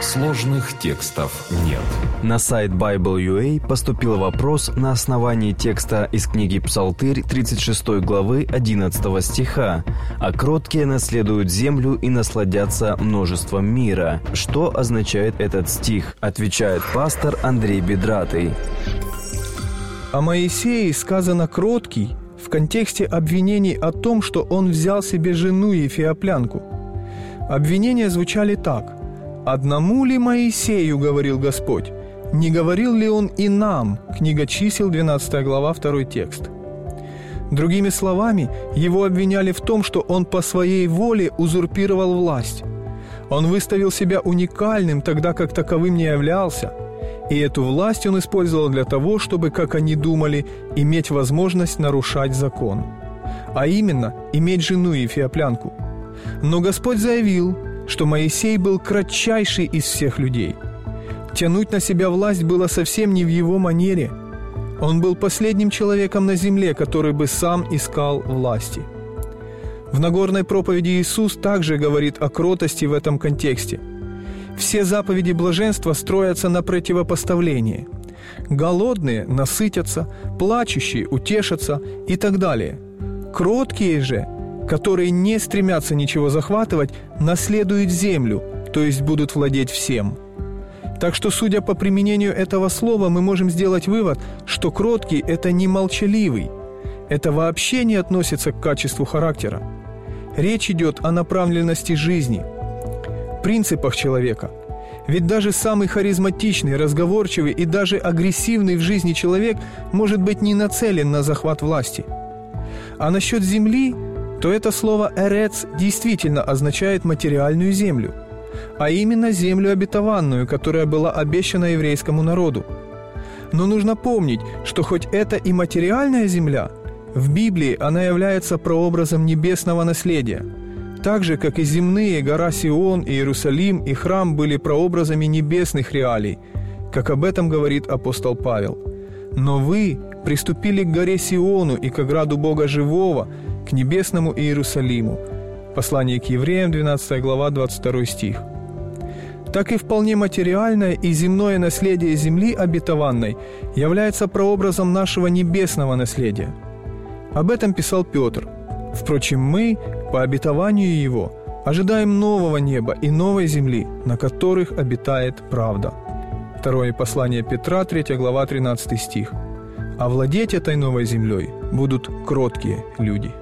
Сложных текстов нет. На сайт Bible.ua поступил вопрос на основании текста из книги Псалтырь 36 главы 11 стиха «А кроткие наследуют землю и насладятся множеством мира». Что означает этот стих? Отвечает пастор Андрей Бедратый. О Моисее сказано «кроткий» в контексте обвинений о том, что он взял себе жену Ефиоплянку. Обвинения звучали так – «Одному ли Моисею, — говорил Господь, — не говорил ли он и нам?» Книга чисел, 12 глава, 2 текст. Другими словами, его обвиняли в том, что он по своей воле узурпировал власть. Он выставил себя уникальным, тогда как таковым не являлся. И эту власть он использовал для того, чтобы, как они думали, иметь возможность нарушать закон. А именно, иметь жену Ефиоплянку. Но Господь заявил, что Моисей был кратчайший из всех людей. Тянуть на себя власть было совсем не в его манере. Он был последним человеком на земле, который бы сам искал власти. В Нагорной проповеди Иисус также говорит о кротости в этом контексте. Все заповеди блаженства строятся на противопоставлении. Голодные насытятся, плачущие утешатся и так далее. Кроткие же которые не стремятся ничего захватывать, наследуют землю, то есть будут владеть всем. Так что, судя по применению этого слова, мы можем сделать вывод, что кроткий – это не молчаливый. Это вообще не относится к качеству характера. Речь идет о направленности жизни, принципах человека. Ведь даже самый харизматичный, разговорчивый и даже агрессивный в жизни человек может быть не нацелен на захват власти. А насчет земли – то это слово «эрец» действительно означает материальную землю, а именно землю обетованную, которая была обещана еврейскому народу. Но нужно помнить, что хоть это и материальная земля, в Библии она является прообразом небесного наследия, так же, как и земные гора Сион, Иерусалим и храм были прообразами небесных реалий, как об этом говорит апостол Павел. «Но вы приступили к горе Сиону и к ограду Бога Живого, к небесному Иерусалиму. Послание к евреям, 12 глава, 22 стих. Так и вполне материальное и земное наследие земли обетованной является прообразом нашего небесного наследия. Об этом писал Петр. Впрочем, мы, по обетованию его, ожидаем нового неба и новой земли, на которых обитает правда. Второе послание Петра, 3 глава, 13 стих. А владеть этой новой землей будут кроткие люди –